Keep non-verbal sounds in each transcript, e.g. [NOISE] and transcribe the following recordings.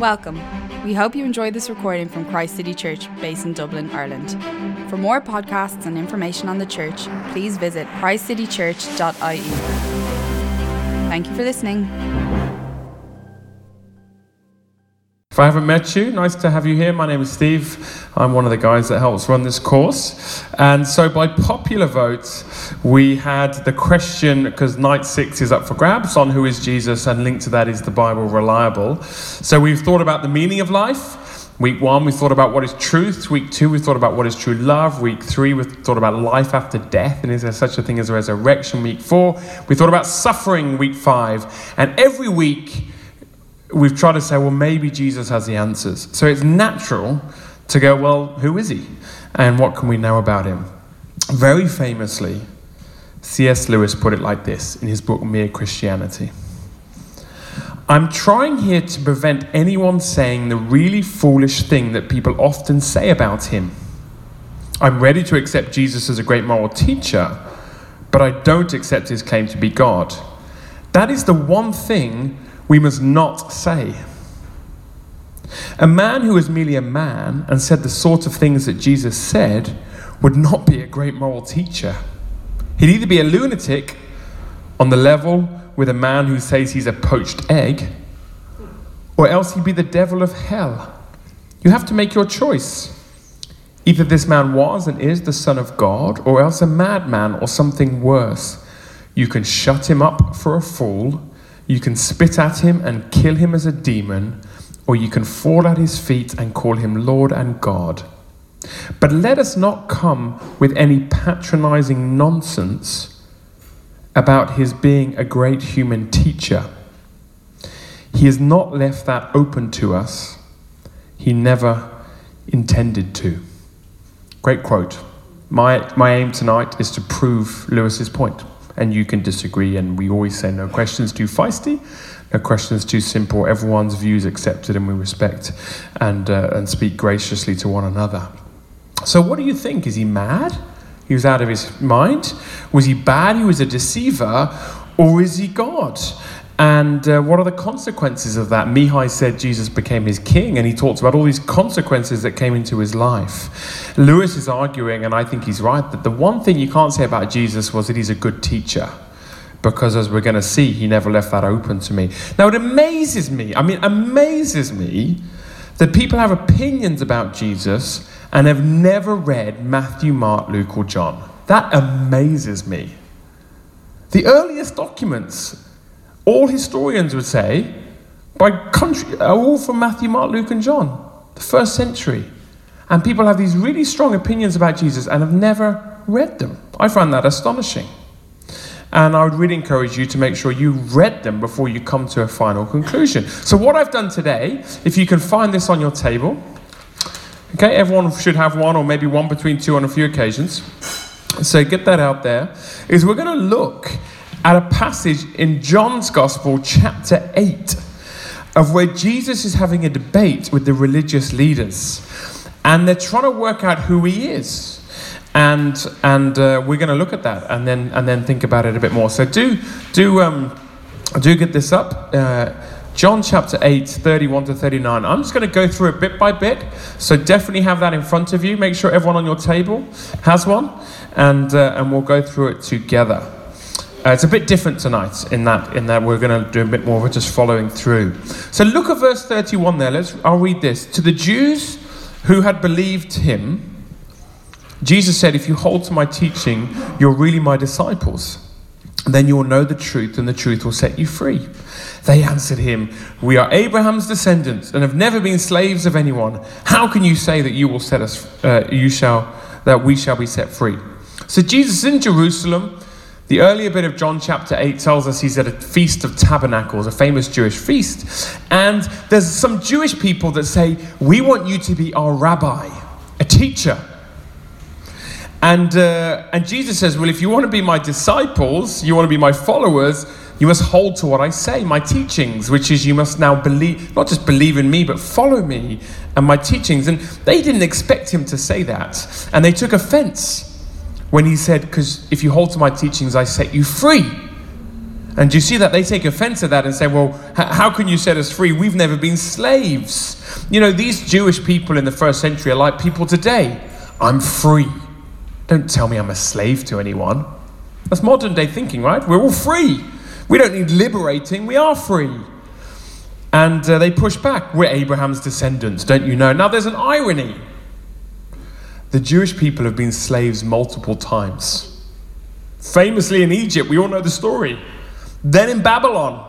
Welcome. We hope you enjoyed this recording from Christ City Church, based in Dublin, Ireland. For more podcasts and information on the church, please visit christcitychurch.ie. Thank you for listening. If I haven't met you, nice to have you here. My name is Steve. I'm one of the guys that helps run this course. And so, by popular vote, we had the question because night six is up for grabs on who is Jesus, and linked to that is the Bible reliable. So, we've thought about the meaning of life. Week one, we thought about what is truth. Week two, we thought about what is true love. Week three, we thought about life after death and is there such a thing as a resurrection. Week four, we thought about suffering. Week five. And every week, we've tried to say, well, maybe Jesus has the answers. So it's natural to go, well, who is he? And what can we know about him? Very famously, C.S. Lewis put it like this in his book, Mere Christianity. I'm trying here to prevent anyone saying the really foolish thing that people often say about him. I'm ready to accept Jesus as a great moral teacher, but I don't accept his claim to be God. That is the one thing we must not say. A man who was merely a man and said the sort of things that Jesus said would not be a great moral teacher. He'd either be a lunatic on the level with a man who says he's a poached egg, or else he'd be the devil of hell. You have to make your choice. Either this man was and is the Son of God, or else a madman or something worse. You can shut him up for a fool you can spit at him and kill him as a demon, or you can fall at his feet and call him Lord and God. But let us not come with any patronizing nonsense about his being a great human teacher. He has not left that open to us. He never intended to. Great quote. My, my aim tonight is to prove Lewis's point and you can disagree. And we always say no questions too feisty, no questions too simple. Everyone's views accepted, and we respect and uh, and speak graciously to one another. So, what do you think? Is he mad? He was out of his mind. Was he bad? He was a deceiver, or is he God? And uh, what are the consequences of that? Mihai said Jesus became his king, and he talks about all these consequences that came into his life. Lewis is arguing, and I think he's right, that the one thing you can't say about Jesus was that he's a good teacher. Because as we're going to see, he never left that open to me. Now, it amazes me, I mean, amazes me that people have opinions about Jesus and have never read Matthew, Mark, Luke, or John. That amazes me. The earliest documents all historians would say, by country, are all from Matthew, Mark, Luke, and John, the first century. And people have these really strong opinions about Jesus and have never read them. I find that astonishing. And I would really encourage you to make sure you read them before you come to a final conclusion. So, what I've done today, if you can find this on your table, okay, everyone should have one or maybe one between two on a few occasions. So, get that out there, is we're going to look at a passage in John's Gospel, chapter 8, of where Jesus is having a debate with the religious leaders. And they're trying to work out who he is. And, and uh, we're going to look at that and then, and then think about it a bit more. So do, do, um, do get this up. Uh, John chapter 8, 31 to 39. I'm just going to go through it bit by bit. So definitely have that in front of you. Make sure everyone on your table has one. And, uh, and we'll go through it together. Uh, it's a bit different tonight in that in that we're going to do a bit more of just following through. So look at verse 31 there. Let's I'll read this. To the Jews who had believed him, Jesus said, "If you hold to my teaching, you're really my disciples. Then you will know the truth, and the truth will set you free." They answered him, "We are Abraham's descendants and have never been slaves of anyone. How can you say that you will set us uh, you shall that we shall be set free?" So Jesus in Jerusalem the earlier bit of John chapter 8 tells us he's at a Feast of Tabernacles, a famous Jewish feast. And there's some Jewish people that say, We want you to be our rabbi, a teacher. And, uh, and Jesus says, Well, if you want to be my disciples, you want to be my followers, you must hold to what I say, my teachings, which is you must now believe, not just believe in me, but follow me and my teachings. And they didn't expect him to say that. And they took offense when he said, Because if you hold to my teachings, I set you free. And you see that they take offense at that and say, well, how can you set us free? We've never been slaves. You know, these Jewish people in the first century are like people today. I'm free. Don't tell me I'm a slave to anyone. That's modern day thinking, right? We're all free. We don't need liberating, we are free. And uh, they push back. We're Abraham's descendants, don't you know? Now, there's an irony. The Jewish people have been slaves multiple times. Famously in Egypt, we all know the story. Then in Babylon.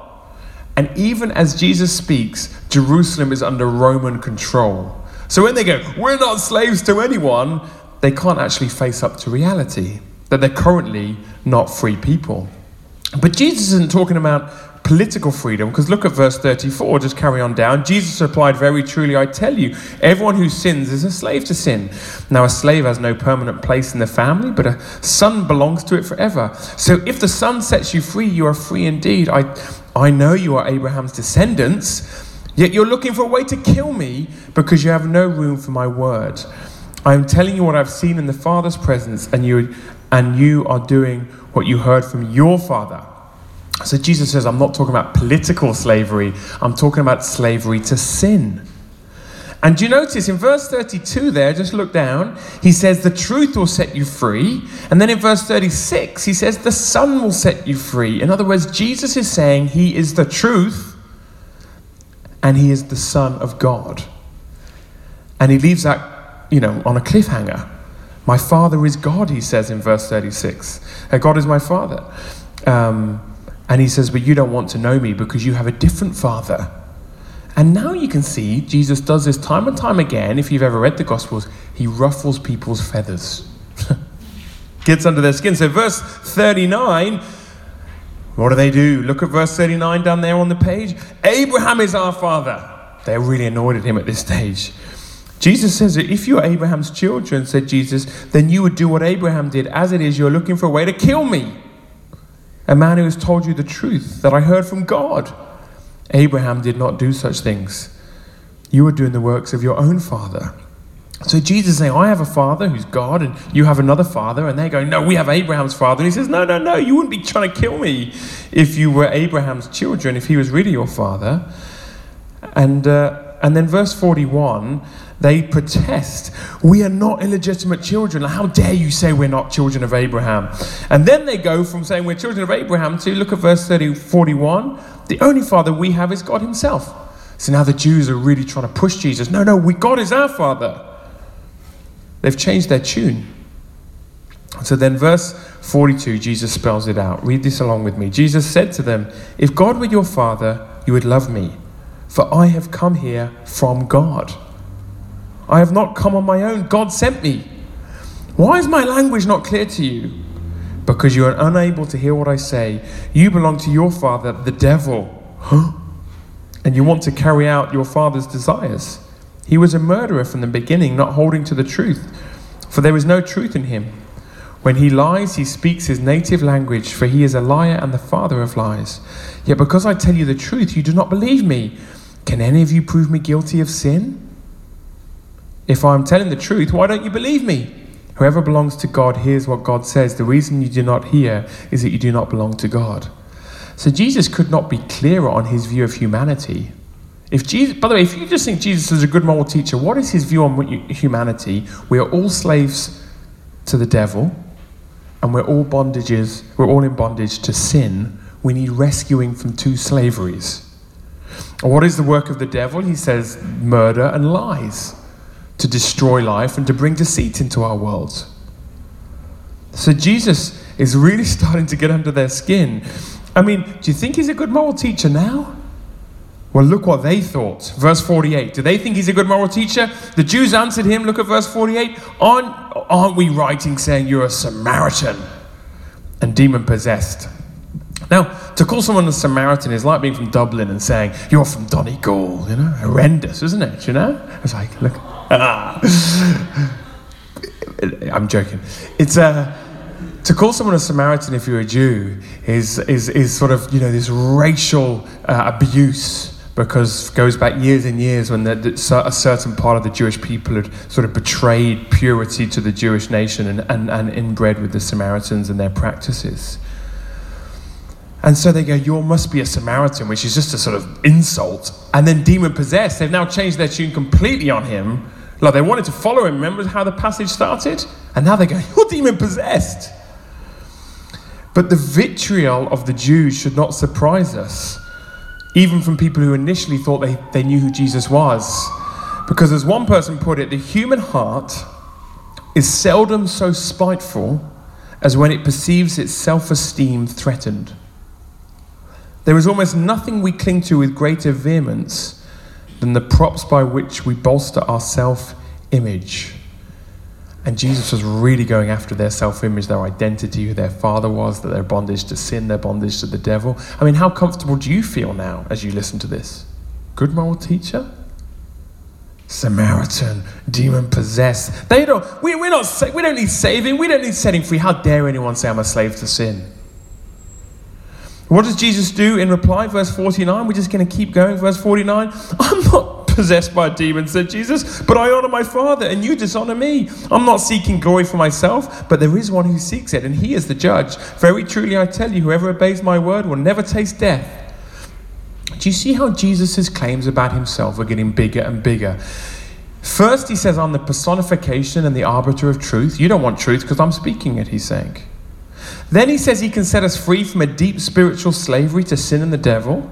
And even as Jesus speaks, Jerusalem is under Roman control. So when they go, we're not slaves to anyone, they can't actually face up to reality that they're currently not free people. But Jesus isn't talking about political freedom because look at verse 34, just carry on down. Jesus replied, Very truly, I tell you, everyone who sins is a slave to sin. Now, a slave has no permanent place in the family, but a son belongs to it forever. So if the son sets you free, you are free indeed. I, I know you are Abraham's descendants, yet you're looking for a way to kill me because you have no room for my word. I am telling you what I've seen in the Father's presence, and you, and you are doing what you heard from your father. So Jesus says, I'm not talking about political slavery, I'm talking about slavery to sin. And you notice in verse 32 there, just look down, he says, The truth will set you free. And then in verse 36, he says, The Son will set you free. In other words, Jesus is saying he is the truth and he is the Son of God. And he leaves that, you know, on a cliffhanger. My Father is God, he says in verse 36. Uh, God is my Father. Um, and he says, But you don't want to know me because you have a different Father. And now you can see Jesus does this time and time again. If you've ever read the Gospels, he ruffles people's feathers, [LAUGHS] gets under their skin. So, verse 39, what do they do? Look at verse 39 down there on the page. Abraham is our father. They're really annoyed at him at this stage. Jesus says that if you're Abraham's children, said Jesus, then you would do what Abraham did. As it is, you're looking for a way to kill me. A man who has told you the truth that I heard from God. Abraham did not do such things. You are doing the works of your own father. So Jesus is saying, I have a father who's God, and you have another father. And they're going, No, we have Abraham's father. And he says, No, no, no, you wouldn't be trying to kill me if you were Abraham's children, if he was really your father. And, uh, and then verse 41 they protest. We are not illegitimate children. How dare you say we're not children of Abraham? And then they go from saying we're children of Abraham to look at verse 30, 41. The only father we have is God Himself. So now the Jews are really trying to push Jesus. No, no, we, God is our father. They've changed their tune. So then, verse 42, Jesus spells it out. Read this along with me. Jesus said to them, If God were your father, you would love me, for I have come here from God. I have not come on my own. God sent me. Why is my language not clear to you? Because you are unable to hear what I say. You belong to your father, the devil. [GASPS] And you want to carry out your father's desires. He was a murderer from the beginning, not holding to the truth, for there is no truth in him. When he lies, he speaks his native language, for he is a liar and the father of lies. Yet because I tell you the truth, you do not believe me. Can any of you prove me guilty of sin? If I'm telling the truth, why don't you believe me? Whoever belongs to God hears what God says. The reason you do not hear is that you do not belong to God. So Jesus could not be clearer on his view of humanity. If Jesus, by the way, if you just think Jesus is a good moral teacher, what is his view on humanity? We are all slaves to the devil, and we're all bondages. We're all in bondage to sin. We need rescuing from two slaveries. What is the work of the devil? He says murder and lies to destroy life and to bring deceit into our world. So Jesus is really [LAUGHS] starting to get under their skin. I mean, do you think he's a good moral teacher now? Well, look what they thought. Verse 48. Do they think he's a good moral teacher? The Jews answered him, look at verse 48. Aren't, aren't we writing saying you're a Samaritan and demon possessed? Now, to call someone a Samaritan is like being from Dublin and saying, you're from Donegal, you know, horrendous, isn't it? You know? It's like, look, [LAUGHS] I'm joking. It's uh, to call someone a Samaritan if you're a Jew is, is, is sort of, you know, this racial uh, abuse because goes back years and years when the, the, a certain part of the Jewish people had sort of betrayed purity to the Jewish nation and, and, and inbred with the Samaritans and their practices. And so they go, You must be a Samaritan, which is just a sort of insult. And then demon possessed, they've now changed their tune completely on him. Like they wanted to follow him. Remember how the passage started? And now they go, You're demon possessed. But the vitriol of the Jews should not surprise us, even from people who initially thought they, they knew who Jesus was. Because as one person put it, the human heart is seldom so spiteful as when it perceives its self esteem threatened. There is almost nothing we cling to with greater vehemence than the props by which we bolster our self image. And Jesus was really going after their self image, their identity, who their father was, that their bondage to sin, their bondage to the devil. I mean, how comfortable do you feel now as you listen to this? Good moral teacher? Samaritan, demon possessed. They don't, we, we're not, we don't need saving, we don't need setting free. How dare anyone say I'm a slave to sin? What does Jesus do in reply? Verse 49. We're just going to keep going. Verse 49. [LAUGHS] I'm not possessed by a demon, said Jesus, but I honor my Father, and you dishonor me. I'm not seeking glory for myself, but there is one who seeks it, and he is the judge. Very truly, I tell you, whoever obeys my word will never taste death. Do you see how Jesus' claims about himself are getting bigger and bigger? First, he says, I'm the personification and the arbiter of truth. You don't want truth because I'm speaking it, he's saying. Then he says he can set us free from a deep spiritual slavery to sin and the devil.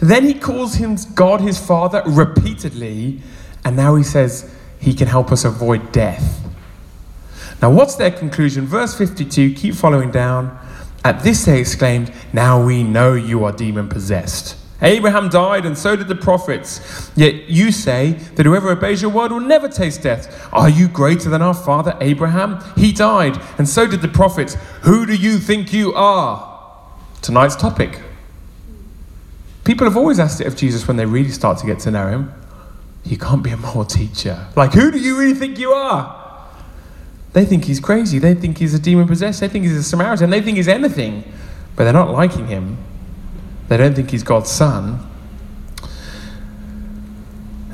Then he calls him God his Father repeatedly. And now he says he can help us avoid death. Now, what's their conclusion? Verse 52, keep following down. At this they exclaimed, Now we know you are demon possessed. Abraham died, and so did the prophets. Yet you say that whoever obeys your word will never taste death. Are you greater than our father Abraham? He died, and so did the prophets. Who do you think you are? Tonight's topic. People have always asked it of Jesus when they really start to get to know him. You can't be a moral teacher. Like, who do you really think you are? They think he's crazy. They think he's a demon possessed. They think he's a Samaritan. They think he's anything. But they're not liking him. They don't think he's God's son.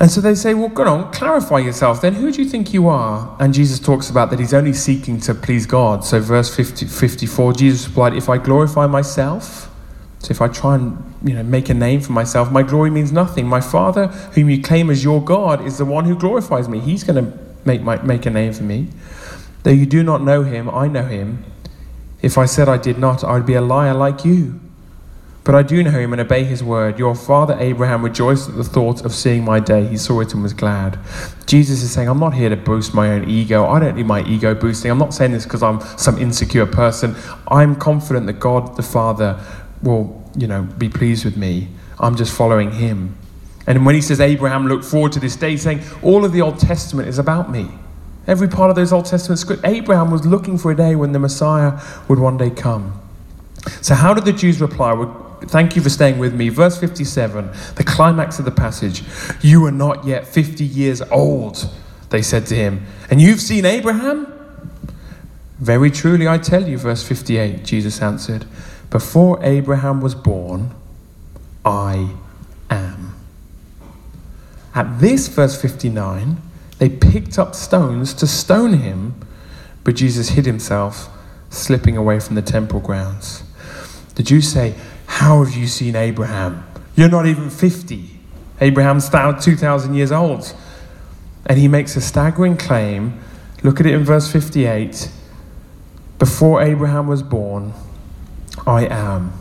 And so they say, Well, go on, clarify yourself then. Who do you think you are? And Jesus talks about that he's only seeking to please God. So, verse 50, 54, Jesus replied, If I glorify myself, so if I try and you know, make a name for myself, my glory means nothing. My Father, whom you claim as your God, is the one who glorifies me. He's going to make, my, make a name for me. Though you do not know him, I know him. If I said I did not, I would be a liar like you. But I do know him and obey his word. Your father Abraham rejoiced at the thought of seeing my day. He saw it and was glad. Jesus is saying, I'm not here to boost my own ego. I don't need my ego boosting. I'm not saying this because I'm some insecure person. I'm confident that God the Father will, you know, be pleased with me. I'm just following him. And when he says Abraham looked forward to this day, saying all of the Old Testament is about me. Every part of those Old Testament script, Abraham was looking for a day when the Messiah would one day come. So, how did the Jews reply? Thank you for staying with me. Verse 57, the climax of the passage. You are not yet 50 years old, they said to him, and you've seen Abraham? Very truly, I tell you, verse 58, Jesus answered, Before Abraham was born, I am. At this, verse 59, they picked up stones to stone him, but Jesus hid himself, slipping away from the temple grounds. The Jews say, how have you seen Abraham? You're not even 50. Abraham's 2,000 years old. And he makes a staggering claim. Look at it in verse 58. Before Abraham was born, I am.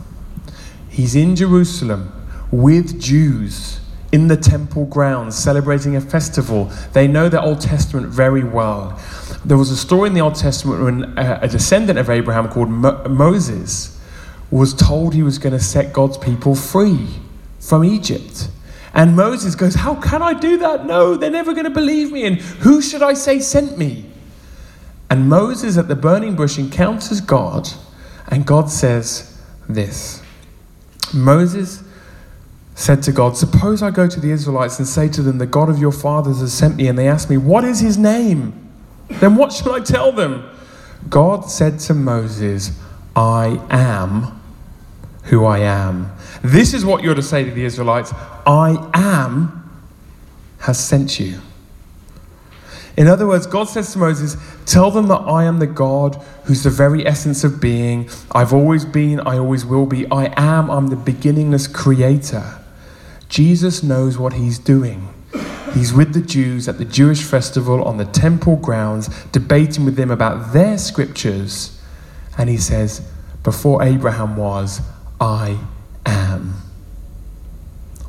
He's in Jerusalem with Jews in the temple grounds celebrating a festival. They know the Old Testament very well. There was a story in the Old Testament when uh, a descendant of Abraham called Mo- Moses was told he was going to set God's people free from Egypt. And Moses goes, How can I do that? No, they're never going to believe me. And who should I say sent me? And Moses at the burning bush encounters God, and God says this Moses said to God, Suppose I go to the Israelites and say to them, The God of your fathers has sent me, and they ask me, What is his name? Then what shall I tell them? God said to Moses, I am who I am. This is what you're to say to the Israelites I am has sent you. In other words, God says to Moses, Tell them that I am the God who's the very essence of being. I've always been, I always will be. I am, I'm the beginningless creator. Jesus knows what he's doing. He's with the Jews at the Jewish festival on the temple grounds, debating with them about their scriptures. And he says, Before Abraham was, I am.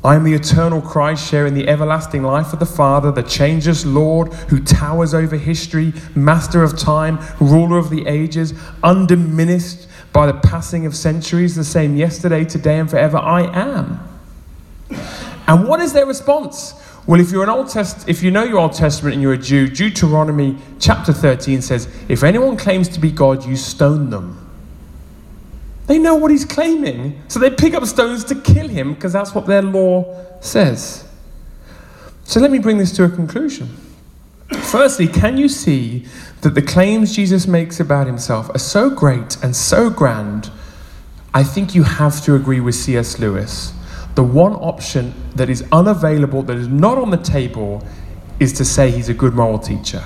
I am the eternal Christ, sharing the everlasting life of the Father, the changeless Lord who towers over history, master of time, ruler of the ages, undiminished by the passing of centuries, the same yesterday, today, and forever. I am. And what is their response? Well, if you're an Old Test, if you know your Old Testament and you're a Jew, Deuteronomy chapter 13 says, "If anyone claims to be God, you stone them." They know what he's claiming, so they pick up stones to kill him because that's what their law says. So let me bring this to a conclusion. Firstly, can you see that the claims Jesus makes about himself are so great and so grand? I think you have to agree with C.S. Lewis. The one option that is unavailable, that is not on the table, is to say he's a good moral teacher.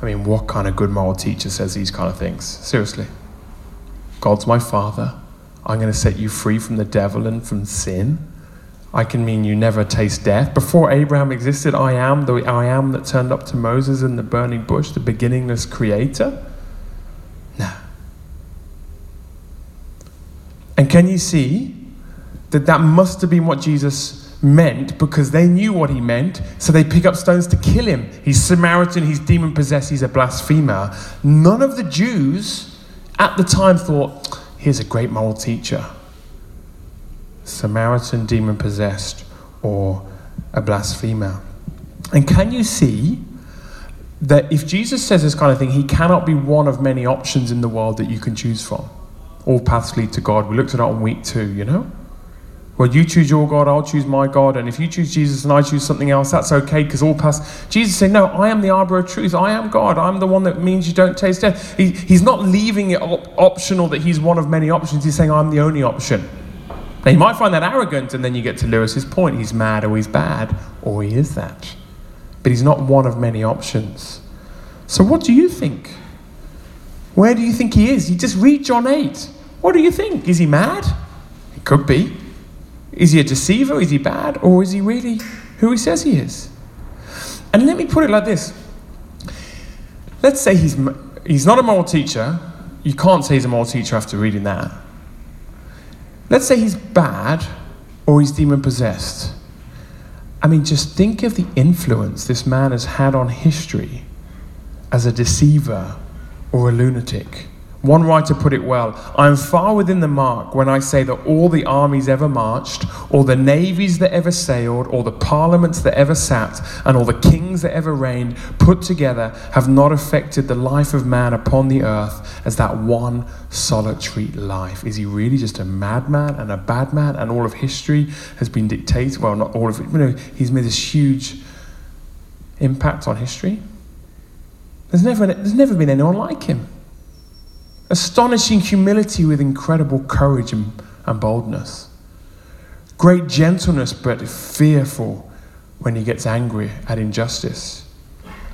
I mean, what kind of good moral teacher says these kind of things? Seriously. God's my father. I'm going to set you free from the devil and from sin. I can mean you never taste death. Before Abraham existed, I am the I am that turned up to Moses in the burning bush, the beginningless creator. No. And can you see that that must have been what Jesus meant because they knew what he meant, so they pick up stones to kill him. He's Samaritan, he's demon possessed, he's a blasphemer. None of the Jews at the time thought, here's a great moral teacher Samaritan, demon possessed, or a blasphemer. And can you see that if Jesus says this kind of thing, he cannot be one of many options in the world that you can choose from? All paths lead to God. We looked at that on week two, you know? Well, you choose your God, I'll choose my God, and if you choose Jesus and I choose something else, that's okay because all pass. Jesus said, No, I am the arbor of truth. I am God. I'm the one that means you don't taste death. He, he's not leaving it op- optional that he's one of many options. He's saying, I'm the only option. Now, you might find that arrogant, and then you get to Lewis's point. He's mad or he's bad, or he is that. But he's not one of many options. So, what do you think? Where do you think he is? You just read John 8. What do you think? Is he mad? He could be. Is he a deceiver? Is he bad? Or is he really who he says he is? And let me put it like this. Let's say he's, he's not a moral teacher. You can't say he's a moral teacher after reading that. Let's say he's bad or he's demon possessed. I mean, just think of the influence this man has had on history as a deceiver or a lunatic. One writer put it well I am far within the mark when I say that all the armies ever marched, all the navies that ever sailed, all the parliaments that ever sat, and all the kings that ever reigned, put together, have not affected the life of man upon the earth as that one solitary life. Is he really just a madman and a bad man, and all of history has been dictated? Well, not all of it, you know, he's made this huge impact on history. There's never, there's never been anyone like him. Astonishing humility with incredible courage and, and boldness. Great gentleness, but fearful when he gets angry at injustice.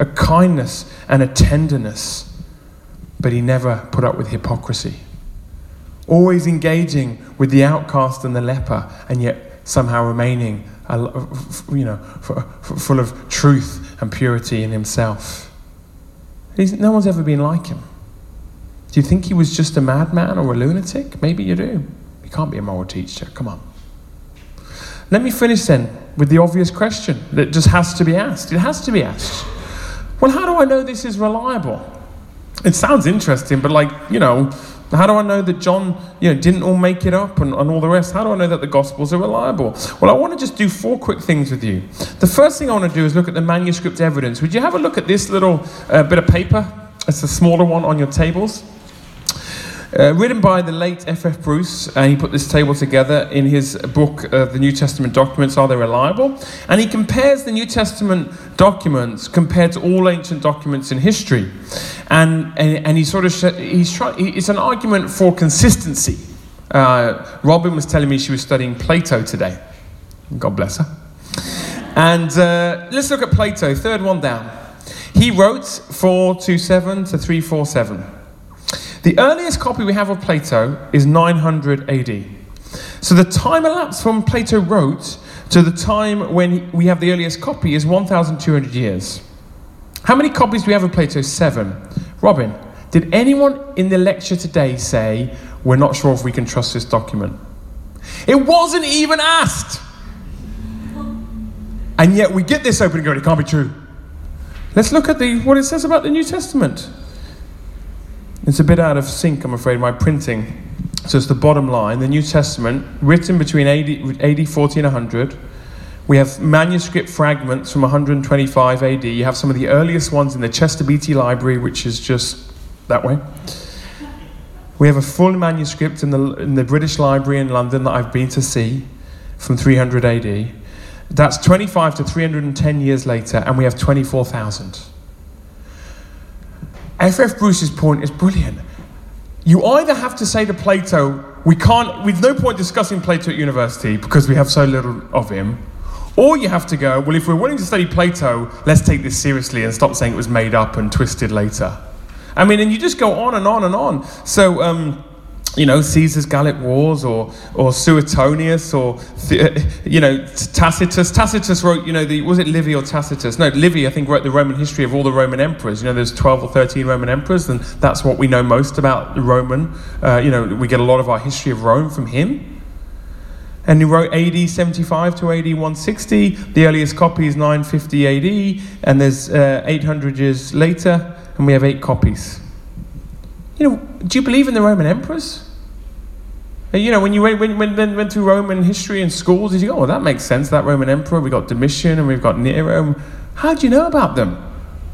A kindness and a tenderness, but he never put up with hypocrisy. Always engaging with the outcast and the leper, and yet somehow remaining, you know, full of truth and purity in himself. No one's ever been like him. Do you think he was just a madman or a lunatic? Maybe you do. He can't be a moral teacher. Come on. Let me finish then with the obvious question that just has to be asked. It has to be asked. Well, how do I know this is reliable? It sounds interesting, but like, you know, how do I know that John, you know, didn't all make it up and, and all the rest? How do I know that the Gospels are reliable? Well, I want to just do four quick things with you. The first thing I want to do is look at the manuscript evidence. Would you have a look at this little uh, bit of paper? It's the smaller one on your tables. Uh, written by the late F.F. Bruce, and he put this table together in his book, uh, The New Testament Documents Are They Reliable? And he compares the New Testament documents compared to all ancient documents in history. And, and, and he sort of, sh- he's try- it's an argument for consistency. Uh, Robin was telling me she was studying Plato today. God bless her. And uh, let's look at Plato, third one down. He wrote 427 to 347. The earliest copy we have of Plato is 900 AD. So the time elapsed from Plato wrote to the time when we have the earliest copy is 1,200 years. How many copies do we have of Plato? Seven. Robin, did anyone in the lecture today say, we're not sure if we can trust this document? It wasn't even asked. And yet we get this open and go, it can't be true. Let's look at the, what it says about the New Testament. It's a bit out of sync, I'm afraid, my printing. So it's the bottom line. The New Testament, written between AD, AD 40 and 100. We have manuscript fragments from 125 AD. You have some of the earliest ones in the Chester Beatty Library, which is just that way. We have a full manuscript in the, in the British Library in London that I've been to see from 300 AD. That's 25 to 310 years later, and we have 24,000. F.F. Bruce's point is brilliant. You either have to say to Plato, we can't, with no point discussing Plato at university because we have so little of him, or you have to go, well, if we're willing to study Plato, let's take this seriously and stop saying it was made up and twisted later. I mean, and you just go on and on and on. So, um, you know, Caesar's Gallic Wars or, or Suetonius or, [LAUGHS] you know, Tacitus. Tacitus wrote, you know, the, was it Livy or Tacitus? No, Livy, I think, wrote the Roman history of all the Roman emperors. You know, there's 12 or 13 Roman emperors, and that's what we know most about the Roman. Uh, you know, we get a lot of our history of Rome from him. And he wrote AD 75 to AD 160. The earliest copy is 950 AD, and there's uh, 800 years later, and we have eight copies. You know, do you believe in the Roman emperors? You know, when you went, when, when, went through Roman history in schools, did you go, oh, that makes sense, that Roman emperor, we got Domitian and we've got Nero. How do you know about them?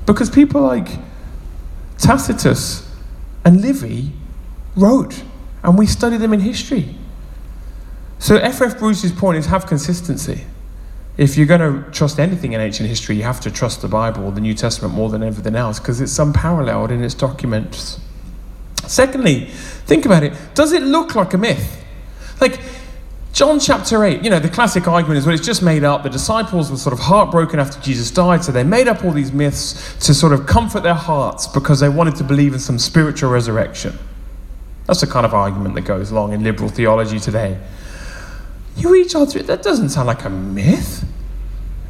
Because people like Tacitus and Livy wrote, and we study them in history. So F.F. Bruce's point is have consistency. If you're going to trust anything in ancient history, you have to trust the Bible, the New Testament, more than everything else, because it's unparalleled in its documents. Secondly, think about it. Does it look like a myth? Like, John chapter 8, you know, the classic argument is well, it's just made up. The disciples were sort of heartbroken after Jesus died, so they made up all these myths to sort of comfort their hearts because they wanted to believe in some spiritual resurrection. That's the kind of argument that goes along in liberal theology today. You read John 3, that doesn't sound like a myth.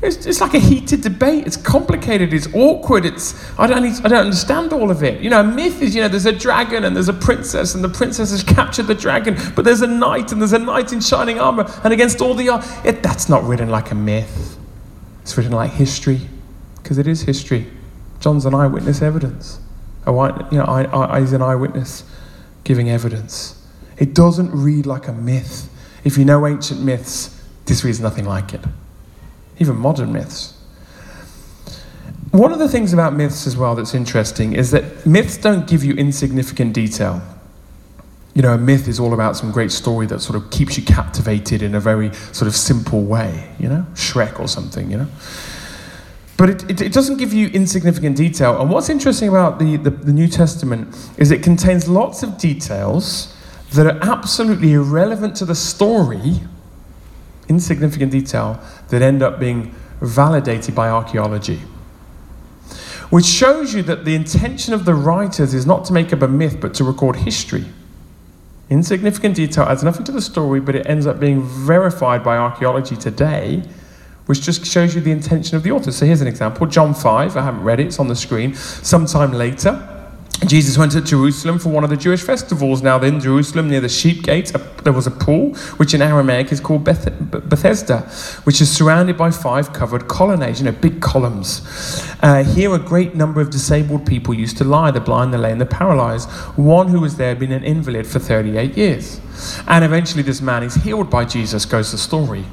It's, it's, like a heated debate. It's complicated. It's awkward. It's I don't I don't understand all of it. You know, a myth is you know there's a dragon and there's a princess and the princess has captured the dragon, but there's a knight and there's a knight in shining armor and against all the it, that's not written like a myth. It's written like history because it is history. John's an eyewitness evidence. A, you know, I, I, he's an eyewitness giving evidence. It doesn't read like a myth. If you know ancient myths, this reads nothing like it even modern myths. One of the things about myths as well that's interesting is that myths don't give you insignificant detail. You know, a myth is all about some great story that sort of keeps you captivated in a very sort of simple way, you know, Shrek or something, you know. But it, it, it doesn't give you insignificant detail. And what's interesting about the, the, the New Testament is it contains lots of details that are absolutely irrelevant to the story insignificant detail that end up being validated by archaeology. Which shows you that the intention of the writers is not to make up a myth but to record history. Insignificant detail adds nothing to the story, but it ends up being verified by archaeology today, which just shows you the intention of the author. So here's an example John 5, I haven't read it, it's on the screen. Sometime later, Jesus went to Jerusalem for one of the Jewish festivals. Now, in Jerusalem, near the sheep gate, there was a pool, which in Aramaic is called Beth- Bethesda, which is surrounded by five covered colonnades, you know, big columns. Uh, here, a great number of disabled people used to lie the blind, the lame, the paralyzed. One who was there had been an invalid for 38 years. And eventually, this man is healed by Jesus, goes the story.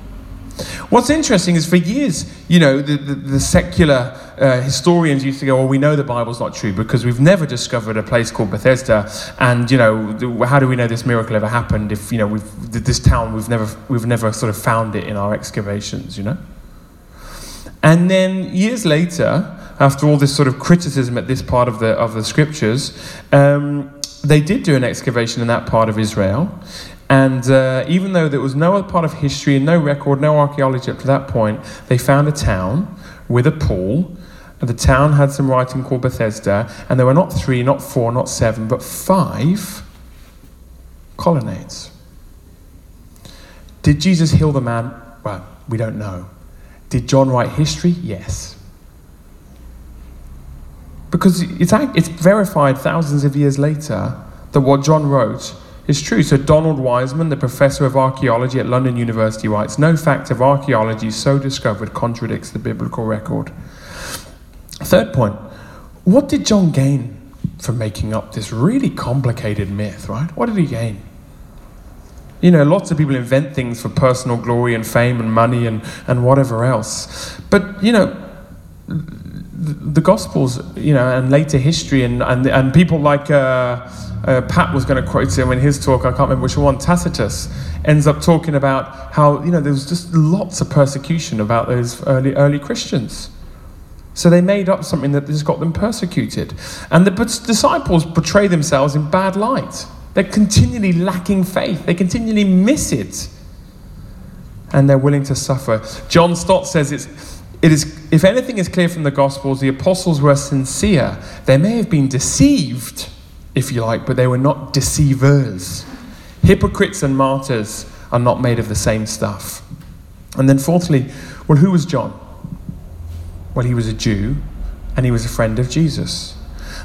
What's interesting is for years, you know, the, the, the secular uh, historians used to go, well, we know the Bible's not true because we've never discovered a place called Bethesda. And, you know, how do we know this miracle ever happened if, you know, we've, this town, we've never, we've never sort of found it in our excavations, you know? And then years later, after all this sort of criticism at this part of the, of the scriptures, um, they did do an excavation in that part of Israel. And uh, even though there was no other part of history and no record, no archaeology up to that point, they found a town with a pool the town had some writing called Bethesda, and there were not three, not four, not seven, but five colonnades. Did Jesus heal the man? Well, we don't know. Did John write history? Yes. Because it's, it's verified thousands of years later that what John wrote is true. So, Donald Wiseman, the professor of archaeology at London University, writes No fact of archaeology so discovered contradicts the biblical record. Third point what did John gain from making up this really complicated myth, right? What did he gain? You know, lots of people invent things for personal glory and fame and money and, and whatever else. But, you know, the, Gospels, you know, and later history, and, and, and people like uh, uh, Pat was going to quote him in his talk, I can't remember which one, Tacitus, ends up talking about how, you know, there was just lots of persecution about those early, early Christians. So they made up something that has got them persecuted. And the disciples portray themselves in bad light. They're continually lacking faith, they continually miss it. And they're willing to suffer. John Stott says it's, it is, if anything is clear from the Gospels, the apostles were sincere. They may have been deceived, if you like, but they were not deceivers. Hypocrites and martyrs are not made of the same stuff. And then, fourthly, well, who was John? Well, he was a Jew and he was a friend of Jesus.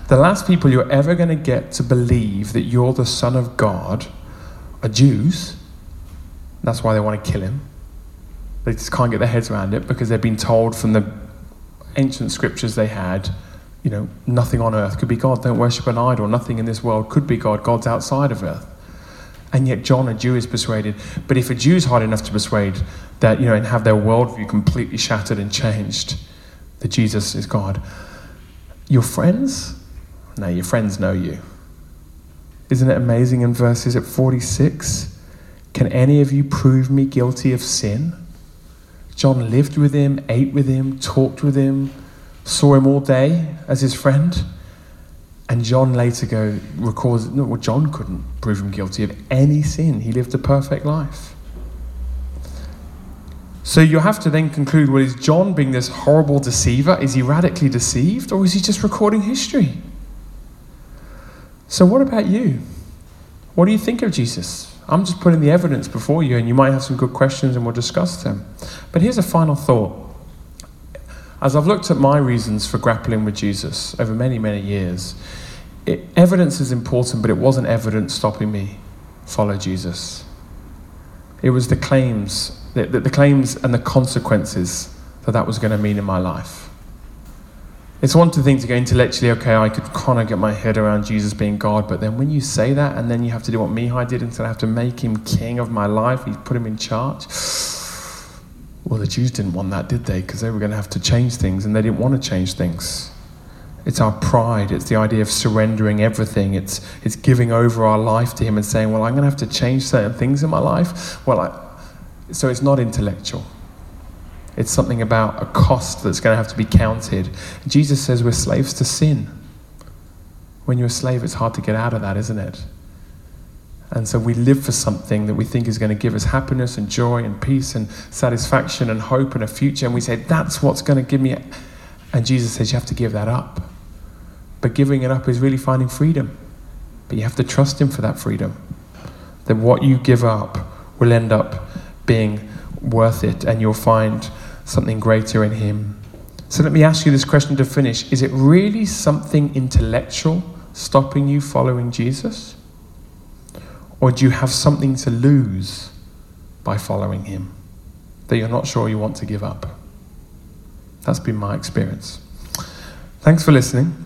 The last people you're ever going to get to believe that you're the Son of God are Jews. That's why they want to kill him. They just can't get their heads around it because they've been told from the ancient scriptures they had, you know, nothing on earth could be God. Don't worship an idol. Nothing in this world could be God. God's outside of earth. And yet John, a Jew, is persuaded. But if a Jew's hard enough to persuade that, you know, and have their worldview completely shattered and changed, that Jesus is God, your friends no, your friends know you. Isn't it amazing in verses at 46? Can any of you prove me guilty of sin? John lived with him, ate with him, talked with him, saw him all day as his friend. And John later go records, no, well, John couldn't prove him guilty of any sin. He lived a perfect life. So you have to then conclude, well, is John being this horrible deceiver? Is he radically deceived? Or is he just recording history? So, what about you? What do you think of Jesus? I'm just putting the evidence before you, and you might have some good questions and we'll discuss them. But here's a final thought. As I've looked at my reasons for grappling with Jesus over many, many years, it, evidence is important, but it wasn't evidence stopping me follow Jesus. It was the claims, the, the, claims and the consequences that that was going to mean in my life. It's one thing to go intellectually, okay, I could kind of get my head around Jesus being God, but then when you say that and then you have to do what Mihai did instead, I have to make him king of my life, he put him in charge. [SIGHS] Well, the Jews didn't want that, did they? Because they were going to have to change things and they didn't want to change things. It's our pride. It's the idea of surrendering everything. It's, it's giving over our life to Him and saying, Well, I'm going to have to change certain things in my life. Well, I, so it's not intellectual. It's something about a cost that's going to have to be counted. Jesus says we're slaves to sin. When you're a slave, it's hard to get out of that, isn't it? And so we live for something that we think is going to give us happiness and joy and peace and satisfaction and hope and a future. And we say, that's what's going to give me. And Jesus says, you have to give that up. But giving it up is really finding freedom. But you have to trust Him for that freedom. That what you give up will end up being worth it, and you'll find something greater in Him. So let me ask you this question to finish Is it really something intellectual stopping you following Jesus? Or do you have something to lose by following Him that you're not sure you want to give up? That's been my experience. Thanks for listening.